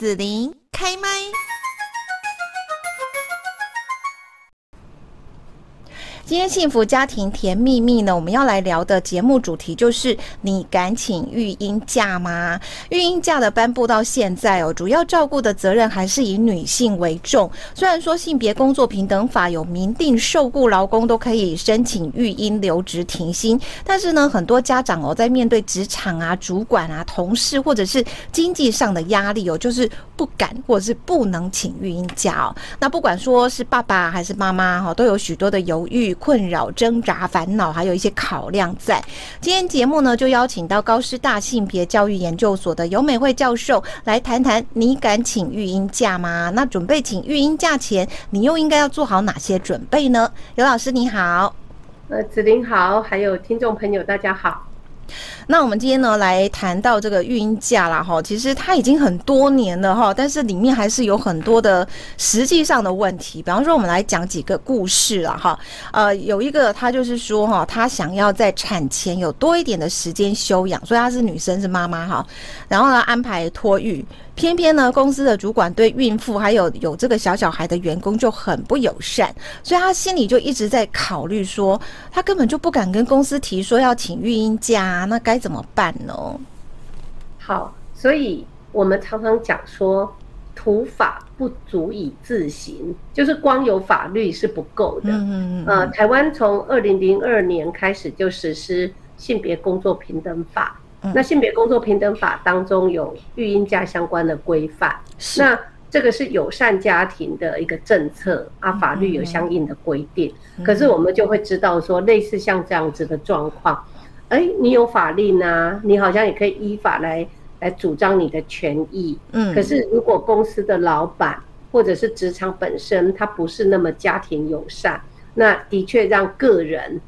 子琳开麦。今天幸福家庭甜蜜蜜呢，我们要来聊的节目主题就是：你敢请育婴假吗？育婴假的颁布到现在哦，主要照顾的责任还是以女性为重。虽然说性别工作平等法有明定，受雇劳工都可以申请育婴留职停薪，但是呢，很多家长哦，在面对职场啊、主管啊、同事或者是经济上的压力哦，就是不敢或者是不能请育婴假哦。那不管说是爸爸还是妈妈哈，都有许多的犹豫。困扰、挣扎、烦恼，还有一些考量在。今天节目呢，就邀请到高师大性别教育研究所的尤美惠教授来谈谈：你敢请育婴假吗？那准备请育婴假前，你又应该要做好哪些准备呢？尤老师你好，呃，子琳好，还有听众朋友大家好。那我们今天呢，来谈到这个育婴假啦哈，其实它已经很多年了哈，但是里面还是有很多的实际上的问题。比方说，我们来讲几个故事了哈，呃，有一个他就是说哈，他想要在产前有多一点的时间休养，所以他是女生是妈妈哈，然后呢安排托育。偏偏呢，公司的主管对孕妇还有有这个小小孩的员工就很不友善，所以他心里就一直在考虑说，他根本就不敢跟公司提说要请育婴假，那该怎么办呢？好，所以我们常常讲说，土法不足以自行，就是光有法律是不够的。嗯嗯呃，台湾从二零零二年开始就实施性别工作平等法。那性别工作平等法当中有育婴假相关的规范，那这个是友善家庭的一个政策啊，法律有相应的规定。可是我们就会知道说，类似像这样子的状况，哎，你有法令啊，你好像也可以依法来来主张你的权益。嗯，可是如果公司的老板或者是职场本身他不是那么家庭友善，那的确让个人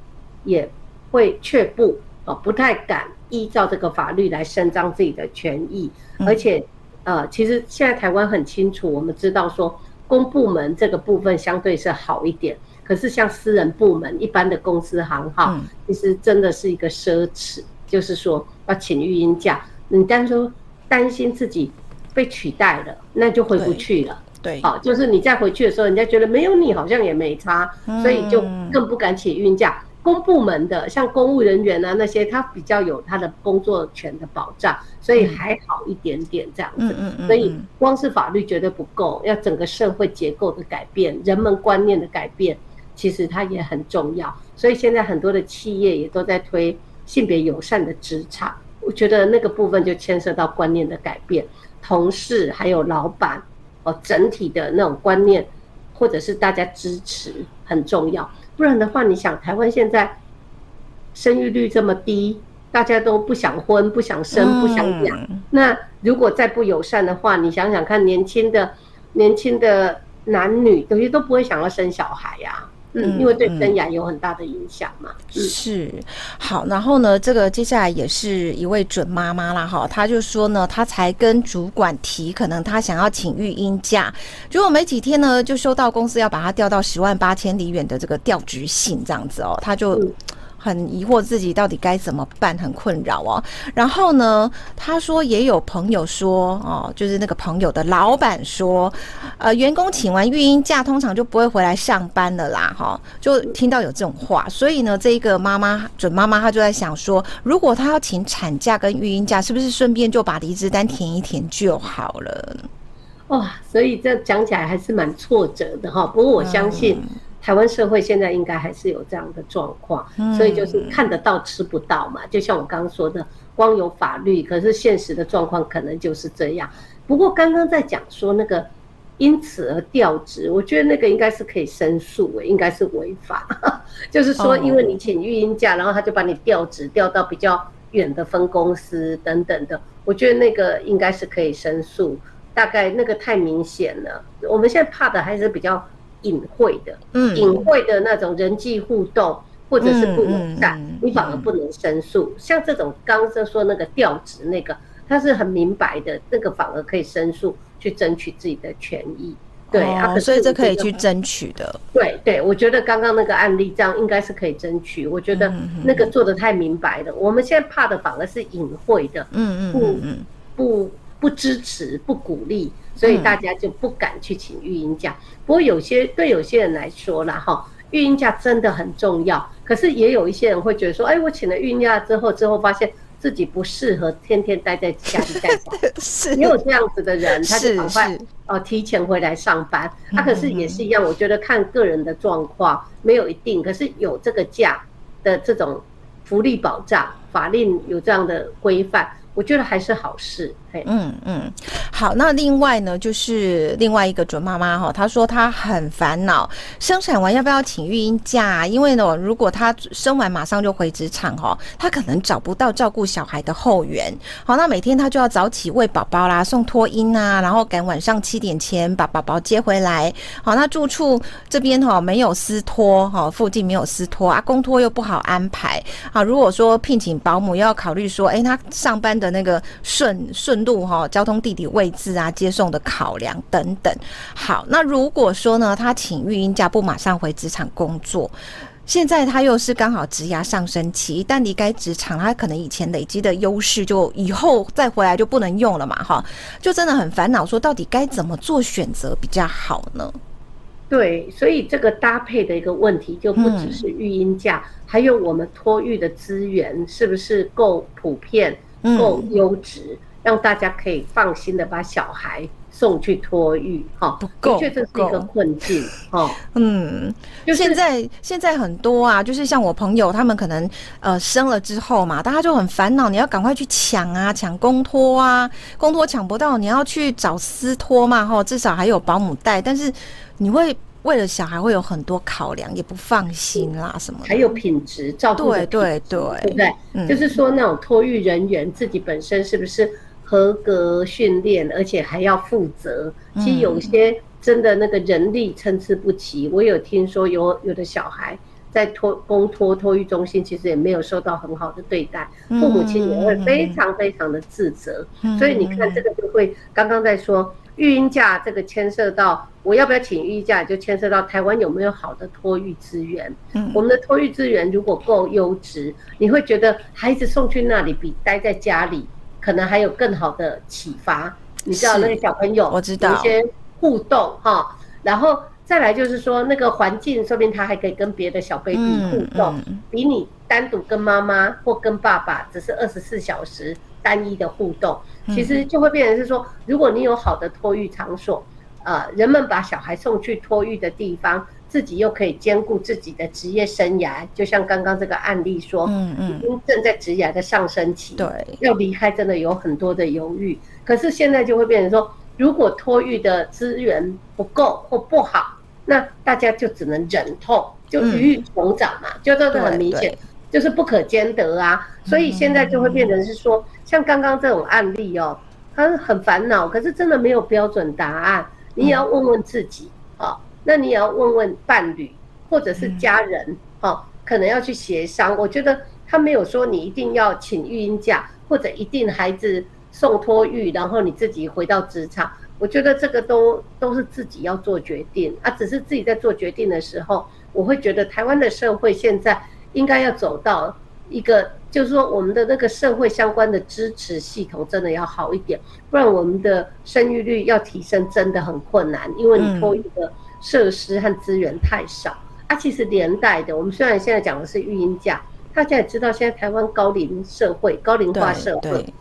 也会却步哦，不太敢。依照这个法律来伸张自己的权益，而且，呃，其实现在台湾很清楚，我们知道说公部门这个部分相对是好一点，可是像私人部门、一般的公司行号，其实真的是一个奢侈，就是说要请育婴假，你单说担心自己被取代了，那就回不去了。对，好，就是你再回去的时候，人家觉得没有你好像也没差，所以就更不敢请育婴假。公部门的像公务人员啊那些，他比较有他的工作权的保障，所以还好一点点这样子。嗯嗯嗯。所以光是法律绝对不够，要整个社会结构的改变，人们观念的改变，其实它也很重要。所以现在很多的企业也都在推性别友善的职场，我觉得那个部分就牵涉到观念的改变，同事还有老板哦，整体的那种观念，或者是大家支持很重要。不然的话，你想台湾现在生育率这么低，大家都不想婚、不想生、不想养。那如果再不友善的话，你想想看，年轻的、年轻的男女有些都不会想要生小孩呀。嗯，因为对生涯有很大的影响嘛。是，好，然后呢，这个接下来也是一位准妈妈啦，哈，她就说呢，她才跟主管提，可能她想要请育婴假，结果没几天呢，就收到公司要把她调到十万八千里远的这个调职信，这样子哦，她就。嗯很疑惑自己到底该怎么办，很困扰哦。然后呢，他说也有朋友说哦，就是那个朋友的老板说，呃，员工请完育婴假通常就不会回来上班了啦，哈，就听到有这种话。所以呢，这一个妈妈准妈妈她就在想说，如果她要请产假跟育婴假，是不是顺便就把离职单填一填就好了？哇，所以这讲起来还是蛮挫折的哈。不过我相信。台湾社会现在应该还是有这样的状况，所以就是看得到吃不到嘛。就像我刚刚说的，光有法律，可是现实的状况可能就是这样。不过刚刚在讲说那个因此而调职，我觉得那个应该是可以申诉诶，应该是违法。就是说，因为你请育婴假，然后他就把你调职调到比较远的分公司等等的，我觉得那个应该是可以申诉。大概那个太明显了，我们现在怕的还是比较。隐晦的，嗯，隐晦的那种人际互动，或者是不友善，你反而不能申诉。像这种刚刚说那个调职那个，他是很明白的，那个反而可以申诉，去争取自己的权益。对啊，所以这可以去争取的。对对，我觉得刚刚那个案例这样应该是可以争取。我觉得那个做的太明白了，我们现在怕的反而是隐晦的，嗯嗯嗯嗯，不不支持、不鼓励，所以大家就不敢去请育婴假。不过有些对有些人来说啦，哈，育婴假真的很重要。可是也有一些人会觉得说，哎，我请了育婴假之后，之后发现自己不适合天天待在家里带小孩，是也有这样子的人，他就赶快哦提前回来上班。他可是也是一样，我觉得看个人的状况没有一定，可是有这个假的这种福利保障，法令有这样的规范。我觉得还是好事。嗯嗯，好。那另外呢，就是另外一个准妈妈哈，她说她很烦恼，生产完要不要请育婴假？因为呢，如果她生完马上就回职场哈，她可能找不到照顾小孩的后援。好，那每天她就要早起喂宝宝啦，送托婴啊，然后赶晚上七点前把宝宝接回来。好，那住处这边哈没有私托哈，附近没有私托啊，公托又不好安排。好，如果说聘请保姆，又要考虑说，哎，她上班的那个顺顺。路哈，交通地理位置啊，接送的考量等等。好，那如果说呢，他请育婴假不马上回职场工作，现在他又是刚好职涯上升期，一旦离开职场，他可能以前累积的优势就以后再回来就不能用了嘛，哈，就真的很烦恼，说到底该怎么做选择比较好呢？对，所以这个搭配的一个问题就不只是育婴假，嗯、还有我们托育的资源是不是够普遍、够优质？嗯让大家可以放心的把小孩送去托育，哈，的确这是一个困境，哈，嗯，就是现在现在很多啊，就是像我朋友他们可能呃生了之后嘛，大家就很烦恼，你要赶快去抢啊，抢公托啊，公托抢不到，你要去找私托嘛，哈，至少还有保姆带，但是你会。为了小孩会有很多考量，也不放心啦，什么的。还有品质照顾对对对，对不对？嗯、就是说那种托育人员自己本身是不是合格训练，而且还要负责。其实有些真的那个人力参差不齐。嗯、我有听说有有的小孩在托公托托育中心，其实也没有受到很好的对待，父母亲也会非常非常的自责。嗯、所以你看这个就会刚刚在说。育婴假这个牵涉到我要不要请育婴假，就牵涉到台湾有没有好的托育资源。嗯，我们的托育资源如果够优质，你会觉得孩子送去那里比待在家里可能还有更好的启发。你知道那个小朋友，我知道。有一些互动哈，然后再来就是说那个环境，说不定他还可以跟别的小 baby 互动，比你单独跟妈妈或跟爸爸只是二十四小时单一的互动。其实就会变成是说，如果你有好的托育场所，呃，人们把小孩送去托育的地方，自己又可以兼顾自己的职业生涯。就像刚刚这个案例说，嗯嗯，已经正在职涯的上升期，对，要离开真的有很多的犹豫。可是现在就会变成说，如果托育的资源不够或不好，那大家就只能忍痛，就鱼与熊掌嘛，就这个很明显。就是不可兼得啊，所以现在就会变成是说，像刚刚这种案例哦，他很烦恼，可是真的没有标准答案，你也要问问自己啊，那你也要问问伴侣或者是家人哈，可能要去协商。我觉得他没有说你一定要请育婴假，或者一定孩子送托育，然后你自己回到职场。我觉得这个都都是自己要做决定啊，只是自己在做决定的时候，我会觉得台湾的社会现在。应该要走到一个，就是说我们的那个社会相关的支持系统真的要好一点，不然我们的生育率要提升真的很困难，因为你托育的设施和资源太少。嗯、啊，其实连带的，我们虽然现在讲的是育婴假，大家也知道现在台湾高龄社会、高龄化社会，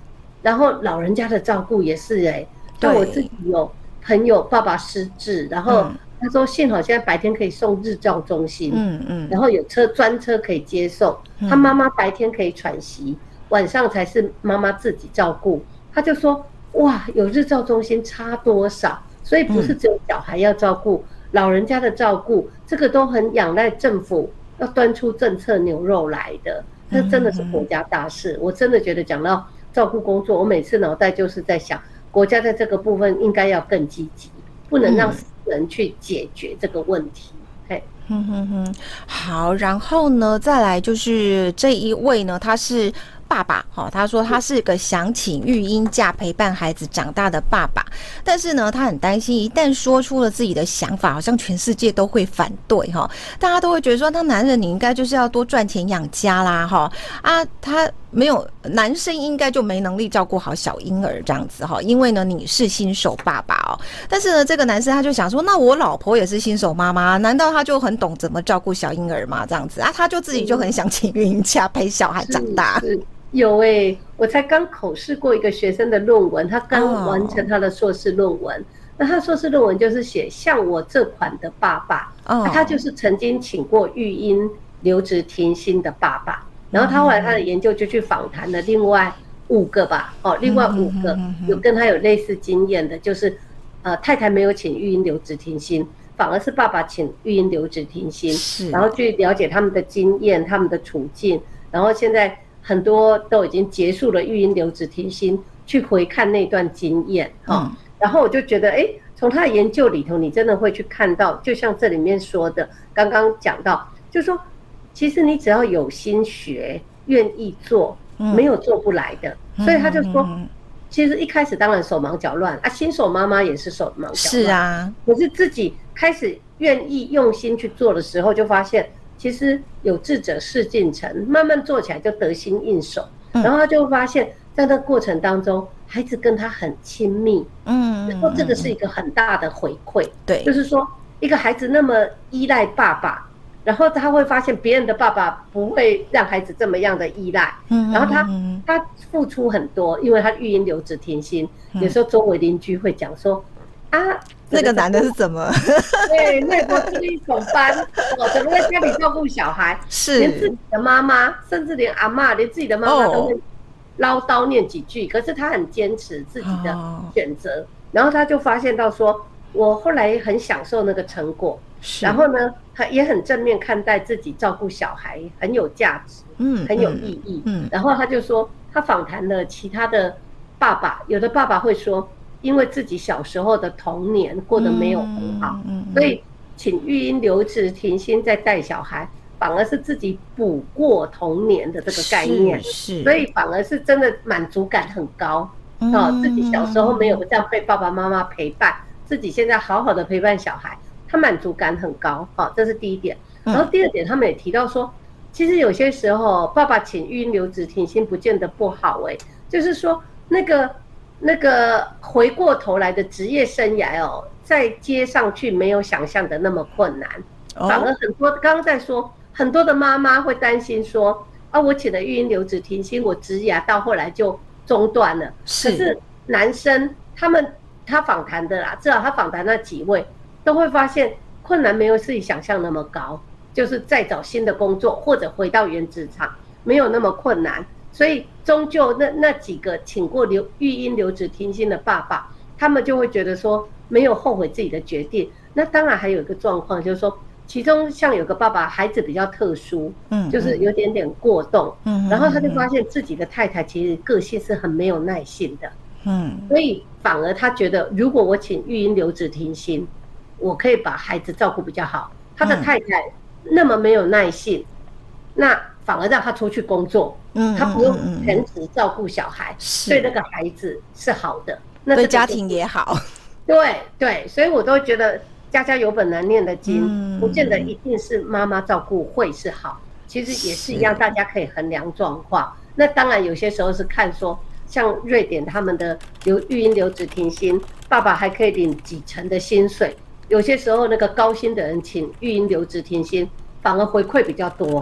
然后老人家的照顾也是哎、欸，像我自己有朋友爸爸失智，然后、嗯。他说：“幸好现在白天可以送日照中心，嗯嗯，然后有车专车可以接送。他妈妈白天可以喘息，晚上才是妈妈自己照顾。他就说：哇，有日照中心差多少？所以不是只有小孩要照顾，老人家的照顾，这个都很仰赖政府要端出政策牛肉来的。这真的是国家大事。我真的觉得讲到照顾工作，我每次脑袋就是在想，国家在这个部分应该要更积极，不能让私。”人去解决这个问题，嘿，哼哼哼，好，然后呢，再来就是这一位呢，他是爸爸，哈，他说他是个想请育婴假陪伴孩子长大的爸爸，但是呢，他很担心一旦说出了自己的想法，好像全世界都会反对，哈，大家都会觉得说，他男人你应该就是要多赚钱养家啦，哈，啊，他。没有男生应该就没能力照顾好小婴儿这样子哈，因为呢你是新手爸爸哦。但是呢，这个男生他就想说，那我老婆也是新手妈妈，难道他就很懂怎么照顾小婴儿吗？这样子啊，他就自己就很想请育婴假陪小孩长大。有哎、欸，我才刚口试过一个学生的论文，他刚完成他的硕士论文。Oh. 那他硕士论文就是写像我这款的爸爸，oh. 他就是曾经请过育婴留职停薪的爸爸。然后他后来他的研究就去访谈了另外五个吧，哦，另外五个有跟他有类似经验的，就是，呃，太太没有请育婴留职停薪，反而是爸爸请育婴留职停薪，然后去了解他们的经验、他们的处境，然后现在很多都已经结束了育婴留职停薪，去回看那段经验，哈，然后我就觉得，哎，从他的研究里头，你真的会去看到，就像这里面说的，刚刚讲到，就是说。其实你只要有心学，愿意做，没有做不来的。嗯、所以他就说，其实一开始当然手忙脚乱啊，新手妈妈也是手忙脚乱。是啊，可是自己开始愿意用心去做的时候，就发现其实有志者事竟成，慢慢做起来就得心应手。然后他就发现，在那个过程当中，孩子跟他很亲密。嗯，然后这个是一个很大的回馈。对，就是说一个孩子那么依赖爸爸。然后他会发现别人的爸爸不会让孩子这么样的依赖，嗯然后他他付出很多，因为他育婴留职停薪，有时候周围邻居会讲说，啊，那个男的是怎么？对，那国是一种班，哦，怎么在家里照顾小孩？是连自己的妈妈，甚至连阿嬷，连自己的妈妈都会唠叨念几句，可是他很坚持自己的选择，然后他就发现到说，我后来很享受那个成果。然后呢，他也很正面看待自己照顾小孩，很有价值，嗯，很有意义，嗯。然后他就说，他访谈了其他的爸爸，有的爸爸会说，因为自己小时候的童年过得没有很好，嗯，所以请育婴留职停薪再带小孩，反而是自己补过童年的这个概念，是，所以反而是真的满足感很高，哦，自己小时候没有这样被爸爸妈妈陪伴，自己现在好好的陪伴小孩。他满足感很高，好，这是第一点。然后第二点，他们也提到说，其实有些时候爸爸请育婴留职停薪不见得不好，哎，就是说那个那个回过头来的职业生涯哦，在接上去没有想象的那么困难，反而很多刚刚在说很多的妈妈会担心说，啊，我请了育婴留职停薪，我职涯到后来就中断了。可是男生他们他访谈的啦，至少他访谈那几位。都会发现困难没有自己想象那么高，就是再找新的工作或者回到原职场没有那么困难，所以终究那那几个请过留育婴留职停薪的爸爸，他们就会觉得说没有后悔自己的决定。那当然还有一个状况就是说，其中像有个爸爸孩子比较特殊，嗯，就是有点点过动，嗯，然后他就发现自己的太太其实个性是很没有耐性的，嗯，所以反而他觉得如果我请育婴留职停薪。我可以把孩子照顾比较好，他的太太那么没有耐性，那反而让他出去工作，嗯，他不用全职照顾小孩，对那个孩子是好的，那对家庭也好，对对，所以我都觉得家家有本难念的经，不见得一定是妈妈照顾会是好，其实也是一样，大家可以衡量状况。那当然有些时候是看说，像瑞典他们的留育婴留职停薪，爸爸还可以领几成的薪水。有些时候，那个高薪的人请育婴留职停薪，反而回馈比较多，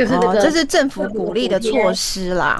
就是那个这是政府鼓励的措施啦。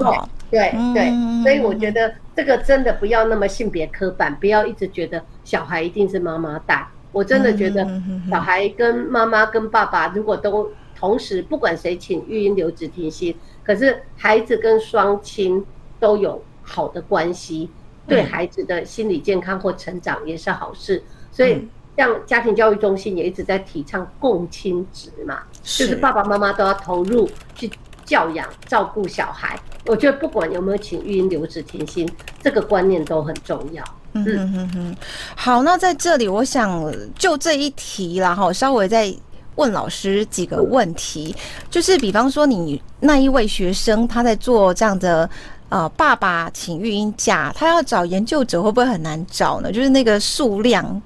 对对对，所以我觉得这个真的不要那么性别刻板，不要一直觉得小孩一定是妈妈带。我真的觉得小孩跟妈妈跟爸爸如果都同时，不管谁请育婴留职停薪，可是孩子跟双亲都有好的关系，对孩子的心理健康或成长也是好事，所以。像家庭教育中心也一直在提倡共亲职嘛，就是爸爸妈妈都要投入去教养、照顾小孩。我觉得不管有没有请育婴留职停薪，这个观念都很重要。嗯哼哼哼。好，那在这里我想就这一题啦，哈，稍微再问老师几个问题，就是比方说你那一位学生他在做这样的呃爸爸请育婴假，他要找研究者会不会很难找呢？就是那个数量。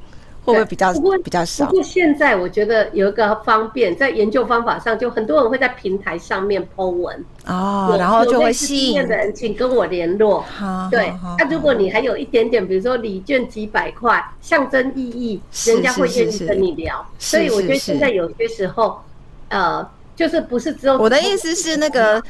会不会比较比较少？不过现在我觉得有一个方便，在研究方法上，就很多人会在平台上面 po 文哦，然后就会吸引的人，请跟我联络。好，对，那如果你还有一点点，比如说礼券几百块，象征意义，人家会愿意跟你聊。所以我觉得现在有些时候，呃，就是不是只有我的意思是那个。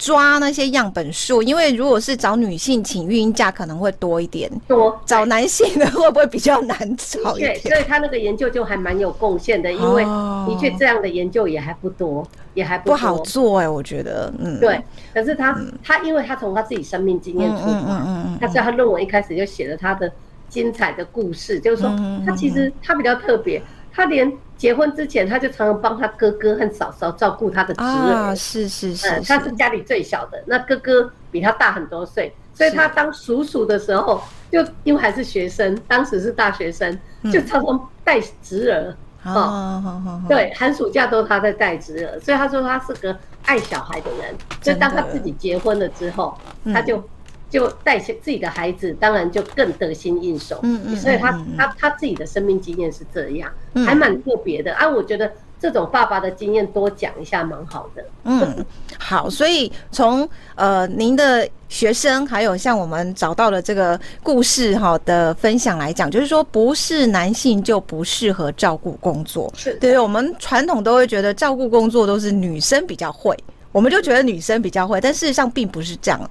抓那些样本数，因为如果是找女性请育婴假可能会多一点，多找男性的会不会比较难找一点？对，所以他那个研究就还蛮有贡献的，因为的确这样的研究也还不多，也还不多不好做哎、欸，我觉得，嗯，对。可是他、嗯、他因为他从他自己生命经验出发，嗯嗯嗯嗯，他是他论文一开始就写了他的精彩的故事，就是说他其实他比较特别，他连。结婚之前，他就常常帮他哥哥和嫂嫂照顾他的侄儿。啊，是是是，嗯，他是家里最小的，那哥哥比他大很多岁，所以他当叔叔的时候，就因为还是学生，当时是大学生，就常常带侄儿。哦，对，寒暑假都他在带侄儿，所以他说他是个爱小孩的人。所以当他自己结婚了之后，他就。就带些自己的孩子，当然就更得心应手。嗯嗯，所以他他他自己的生命经验是这样，还蛮特别的啊。我觉得这种爸爸的经验多讲一下蛮好的。嗯，好，所以从呃您的学生，还有像我们找到的这个故事哈的分享来讲，就是说不是男性就不适合照顾工作。是，对，我们传统都会觉得照顾工作都是女生比较会，我们就觉得女生比较会，但事实上并不是这样。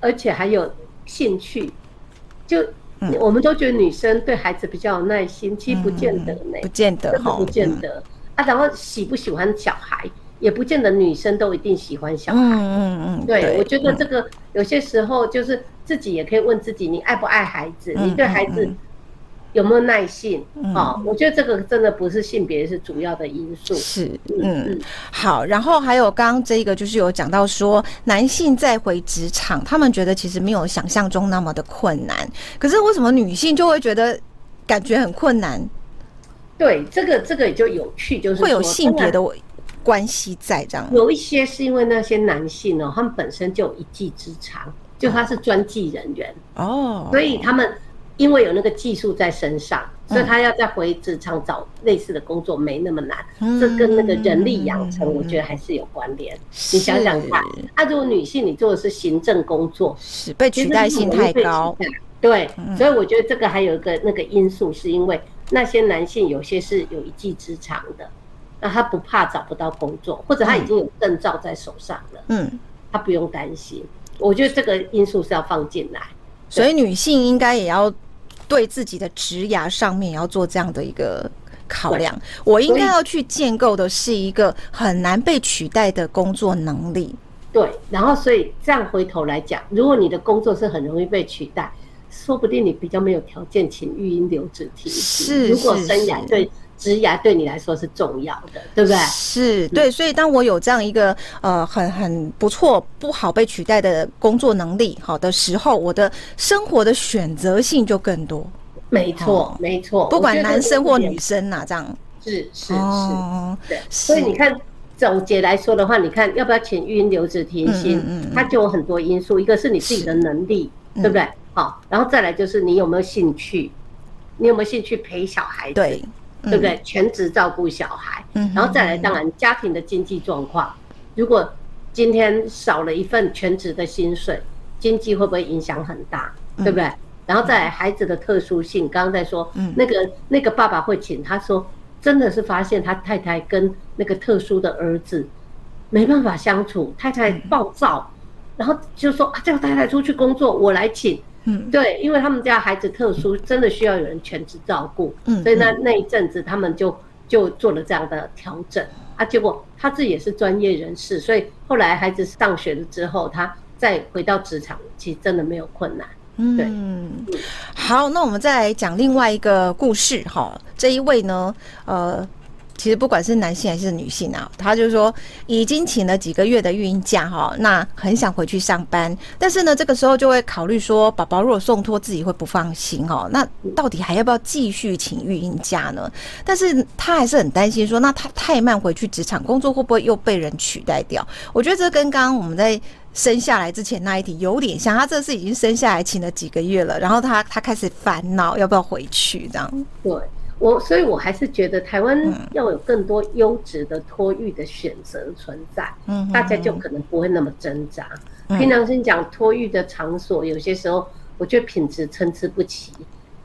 而且还有兴趣，就我们都觉得女生对孩子比较有耐心，其实不见得呢，不见得哈，不见得啊。然后喜不喜欢小孩，也不见得女生都一定喜欢小孩。嗯嗯嗯，对，我觉得这个有些时候就是自己也可以问自己：你爱不爱孩子？你对孩子？有没有耐性？哦，我觉得这个真的不是性别是主要的因素。是，嗯嗯，好。然后还有刚刚这个，就是有讲到说，男性再回职场，他们觉得其实没有想象中那么的困难。可是为什么女性就会觉得感觉很困难？对，这个这个也就有趣，就是会有性别的关系在这样。有一些是因为那些男性呢，他们本身就有一技之长，就他是专技人员哦，所以他们。因为有那个技术在身上，所以他要再回职场找类似的工作没那么难。嗯、这跟那个人力养成，我觉得还是有关联。嗯、你想想看，啊，如果女性你做的是行政工作，是被取代性太高。对，嗯、所以我觉得这个还有一个那个因素，是因为那些男性有些是有一技之长的，那他不怕找不到工作，或者他已经有证照在手上了，嗯，他不用担心。我觉得这个因素是要放进来，所以女性应该也要。对自己的职涯上面要做这样的一个考量，我应该要去建构的是一个很难被取代的工作能力。对，然后所以这样回头来讲，如果你的工作是很容易被取代，说不定你比较没有条件请育婴留职停薪。是，如果生涯对。职涯对你来说是重要的，对不对？是对，所以当我有这样一个呃很很不错、不好被取代的工作能力好的时候，我的生活的选择性就更多。没错，没错，不管男生或女生呐，这样是是是，对。所以你看，总结来说的话，你看要不要请育婴留职停薪，它就有很多因素，一个是你自己的能力，对不对？好，然后再来就是你有没有兴趣，你有没有兴趣陪小孩子？对。对不对？全职照顾小孩，然后再来，当然家庭的经济状况。如果今天少了一份全职的薪水，经济会不会影响很大？对不对？然后再来孩子的特殊性，刚刚在说，那个那个爸爸会请他说，真的是发现他太太跟那个特殊的儿子没办法相处，太太暴躁，然后就说啊，叫太太出去工作，我来请。嗯，对，因为他们家孩子特殊，真的需要有人全职照顾，嗯，所以那那一阵子他们就就做了这样的调整啊。结果他自己也是专业人士，所以后来孩子上学了之后，他再回到职场，其实真的没有困难。嗯，对。好，那我们再来讲另外一个故事哈。这一位呢，呃。其实不管是男性还是女性啊，他就是说已经请了几个月的育婴假哈，那很想回去上班，但是呢，这个时候就会考虑说，宝宝如果送托自己会不放心哦，那到底还要不要继续请育婴假呢？但是他还是很担心说，那他太慢回去职场工作会不会又被人取代掉？我觉得这跟刚刚我们在生下来之前那一题有点像，他这次已经生下来请了几个月了，然后他他开始烦恼要不要回去这样。对。我所以，我还是觉得台湾要有更多优质的托育的选择存在，嗯，大家就可能不会那么挣扎。凭良心讲，托育的场所有些时候，我觉得品质参差不齐，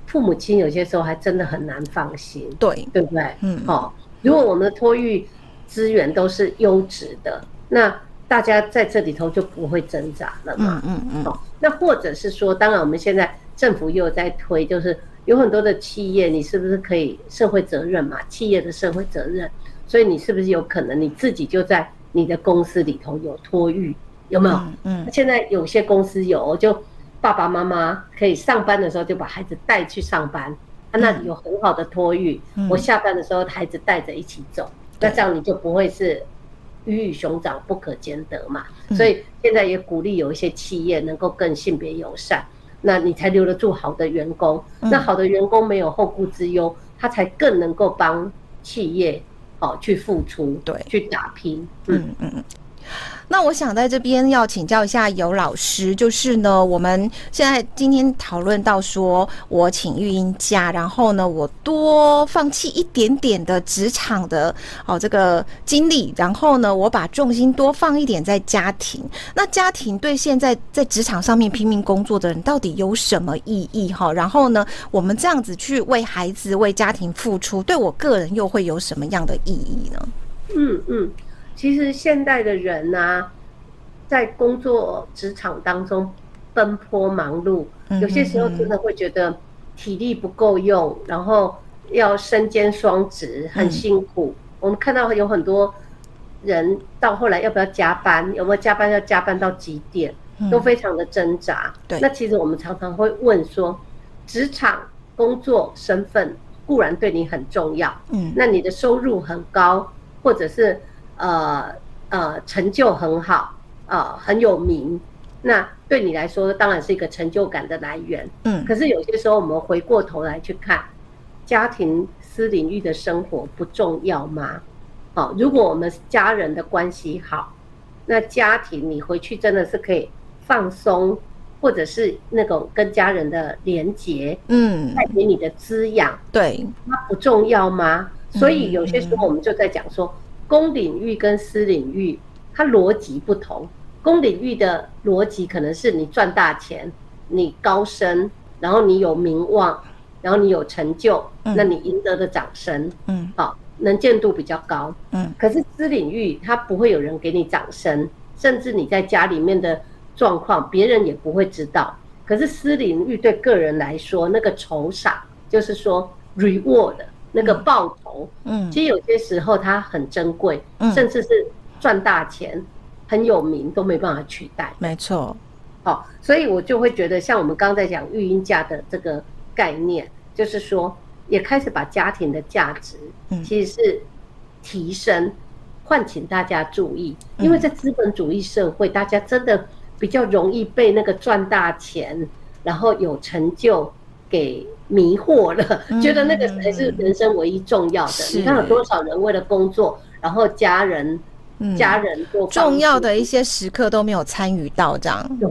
父母亲有些时候还真的很难放心，对，对不对？嗯，好，如果我们的托育资源都是优质的，那大家在这里头就不会挣扎了嘛，嗯嗯嗯。那或者是说，当然我们现在政府又在推，就是。有很多的企业，你是不是可以社会责任嘛？企业的社会责任，所以你是不是有可能你自己就在你的公司里头有托育？有没有？嗯，现在有些公司有，就爸爸妈妈可以上班的时候就把孩子带去上班，他那里有很好的托育。我下班的时候，孩子带着一起走，那这样你就不会是鱼与熊掌不可兼得嘛。所以现在也鼓励有一些企业能够更性别友善。那你才留得住好的员工，那好的员工没有后顾之忧，他才更能够帮企业好去付出，对，去打拼，嗯嗯嗯。那我想在这边要请教一下游老师，就是呢，我们现在今天讨论到说，我请育婴假，然后呢，我多放弃一点点的职场的哦这个经历，然后呢，我把重心多放一点在家庭。那家庭对现在在职场上面拼命工作的人到底有什么意义？哈，然后呢，我们这样子去为孩子、为家庭付出，对我个人又会有什么样的意义呢？嗯嗯。其实现代的人呢、啊，在工作职场当中奔波忙碌，有些时候真的会觉得体力不够用，然后要身兼双职，很辛苦。我们看到有很多人到后来要不要加班，有没有加班，要加班到几点，都非常的挣扎。对，那其实我们常常会问说，职场工作身份固然对你很重要，嗯，那你的收入很高，或者是。呃呃，成就很好，呃，很有名，那对你来说当然是一个成就感的来源。嗯，可是有些时候我们回过头来去看，家庭私领域的生活不重要吗？好，哦，如果我们家人的关系好，那家庭你回去真的是可以放松，或者是那种跟家人的连结，嗯，带给你的滋养，对，那不重要吗？所以有些时候我们就在讲说。公领域跟私领域，它逻辑不同。公领域的逻辑可能是你赚大钱，你高升，然后你有名望，然后你有成就，那你赢得的掌声，嗯，好，能见度比较高，嗯。可是私领域它不会有人给你掌声，甚至你在家里面的状况，别人也不会知道。可是私领域对个人来说，那个酬赏就是说 reward。那个报酬，嗯，其实有些时候它很珍贵，嗯，甚至是赚大钱、很有名都没办法取代。没错，好，所以我就会觉得，像我们刚才讲育婴假的这个概念，就是说，也开始把家庭的价值，其实是提升，唤醒大家注意，因为在资本主义社会，大家真的比较容易被那个赚大钱，然后有成就给。迷惑了，觉得那个才是人生唯一重要的。嗯、你看有多少人为了工作，然后家人、嗯、家人做重要的一些时刻都没有参与到，这样。对，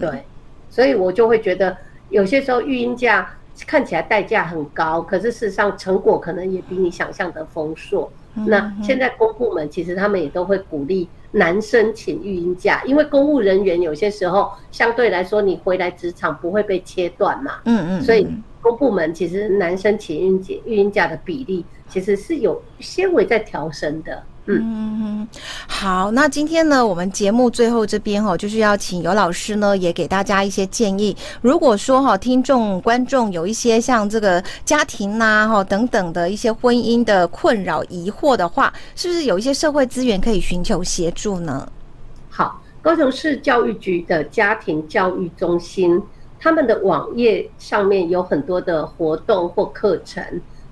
对，所以我就会觉得有些时候育婴假看起来代价很高，可是事实上成果可能也比你想象的丰硕。嗯、那现在公部门其实他们也都会鼓励男生请育婴假，因为公务人员有些时候相对来说你回来职场不会被切断嘛。嗯嗯，所以。公部门其实男生请育婴育婴假的比例其实是有些微在调升的。嗯嗯，好，那今天呢，我们节目最后这边哈，就是要请尤老师呢，也给大家一些建议。如果说哈，听众观众有一些像这个家庭呐哈等等的一些婚姻的困扰疑惑的话，是不是有一些社会资源可以寻求协助呢？好，高雄市教育局的家庭教育中心。他们的网页上面有很多的活动或课程，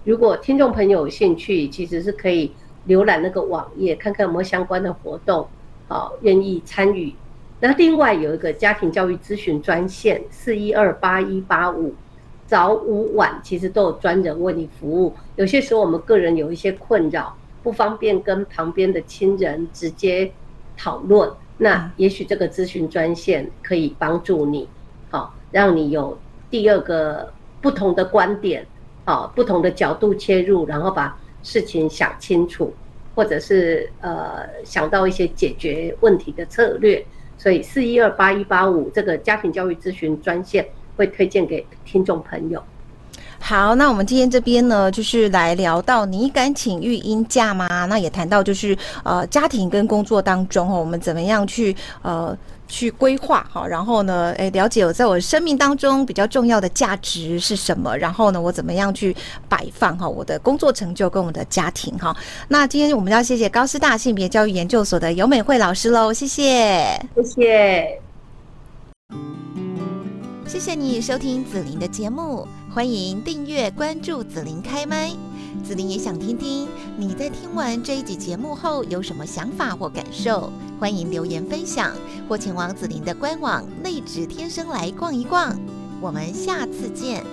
如果听众朋友有兴趣，其实是可以浏览那个网页，看看有没有相关的活动，好，愿意参与。那另外有一个家庭教育咨询专线四一二八一八五，早午晚其实都有专人为你服务。有些时候我们个人有一些困扰，不方便跟旁边的亲人直接讨论，那也许这个咨询专线可以帮助你。让你有第二个不同的观点，啊，不同的角度切入，然后把事情想清楚，或者是呃想到一些解决问题的策略。所以四一二八一八五这个家庭教育咨询专线会推荐给听众朋友。好，那我们今天这边呢，就是来聊到你敢请育婴假吗？那也谈到就是呃家庭跟工作当中哦，我们怎么样去呃。去规划哈，然后呢，诶，了解我在我生命当中比较重要的价值是什么？然后呢，我怎么样去摆放哈我的工作成就跟我的家庭哈？那今天我们要谢谢高师大性别教育研究所的尤美惠老师喽，谢谢，谢谢，谢谢你收听子琳的节目，欢迎订阅关注紫琳开麦。紫琳也想听听你在听完这一集节目后有什么想法或感受，欢迎留言分享，或前往紫琳的官网内指天生来逛一逛。我们下次见。